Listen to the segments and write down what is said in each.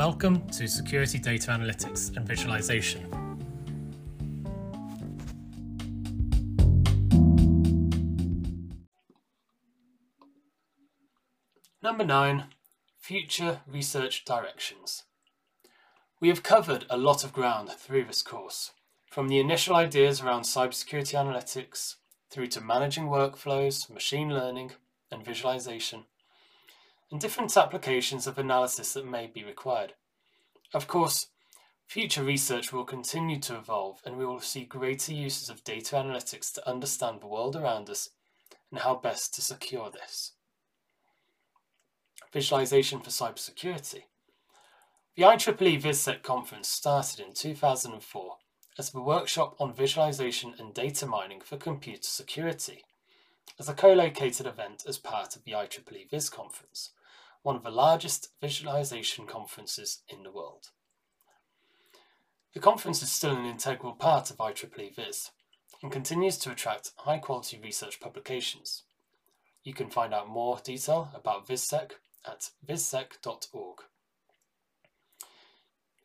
Welcome to Security Data Analytics and Visualization. Number 9 Future Research Directions. We have covered a lot of ground through this course, from the initial ideas around cybersecurity analytics through to managing workflows, machine learning, and visualization, and different applications of analysis that may be required. Of course, future research will continue to evolve and we will see greater uses of data analytics to understand the world around us and how best to secure this. Visualization for cybersecurity. The IEEE VizSec conference started in 2004 as a workshop on visualization and data mining for computer security as a co-located event as part of the IEEE Vis conference one of the largest visualization conferences in the world. The conference is still an integral part of IEEE Vis and continues to attract high quality research publications. You can find out more detail about VizSec at vizsec.org.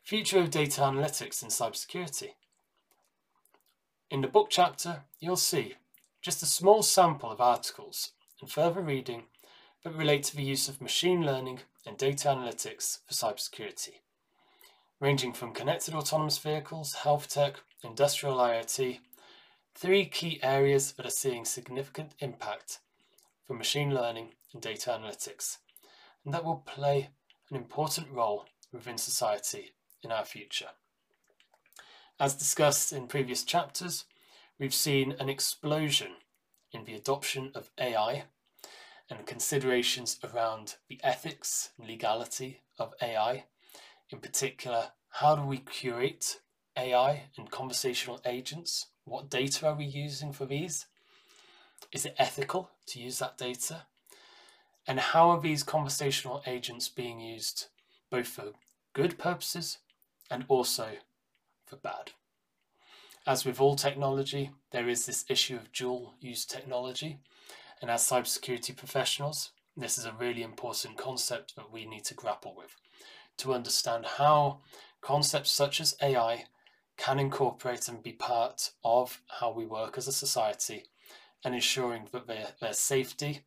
Future of Data Analytics in Cybersecurity. In the book chapter, you'll see just a small sample of articles and further reading that relate to the use of machine learning and data analytics for cybersecurity, ranging from connected autonomous vehicles, health tech, industrial IoT, three key areas that are seeing significant impact from machine learning and data analytics, and that will play an important role within society in our future. As discussed in previous chapters, we've seen an explosion in the adoption of AI and considerations around the ethics and legality of AI. In particular, how do we curate AI and conversational agents? What data are we using for these? Is it ethical to use that data? And how are these conversational agents being used both for good purposes and also for bad? As with all technology, there is this issue of dual use technology and as cybersecurity professionals, this is a really important concept that we need to grapple with to understand how concepts such as AI can incorporate and be part of how we work as a society and ensuring that their, their safety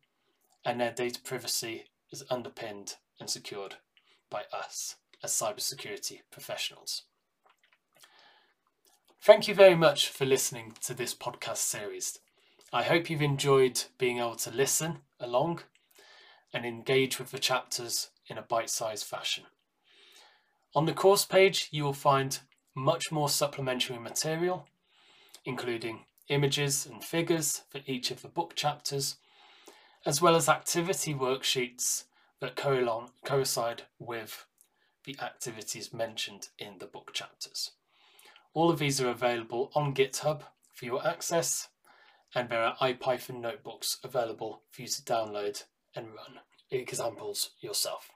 and their data privacy is underpinned and secured by us as cybersecurity professionals. Thank you very much for listening to this podcast series. I hope you've enjoyed being able to listen along and engage with the chapters in a bite sized fashion. On the course page, you will find much more supplementary material, including images and figures for each of the book chapters, as well as activity worksheets that coincide with the activities mentioned in the book chapters. All of these are available on GitHub for your access and there are IPython notebooks available for you to download and run examples yourself.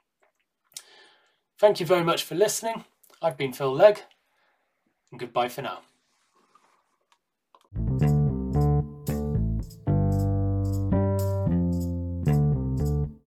Thank you very much for listening. I've been Phil Legg, and goodbye for now.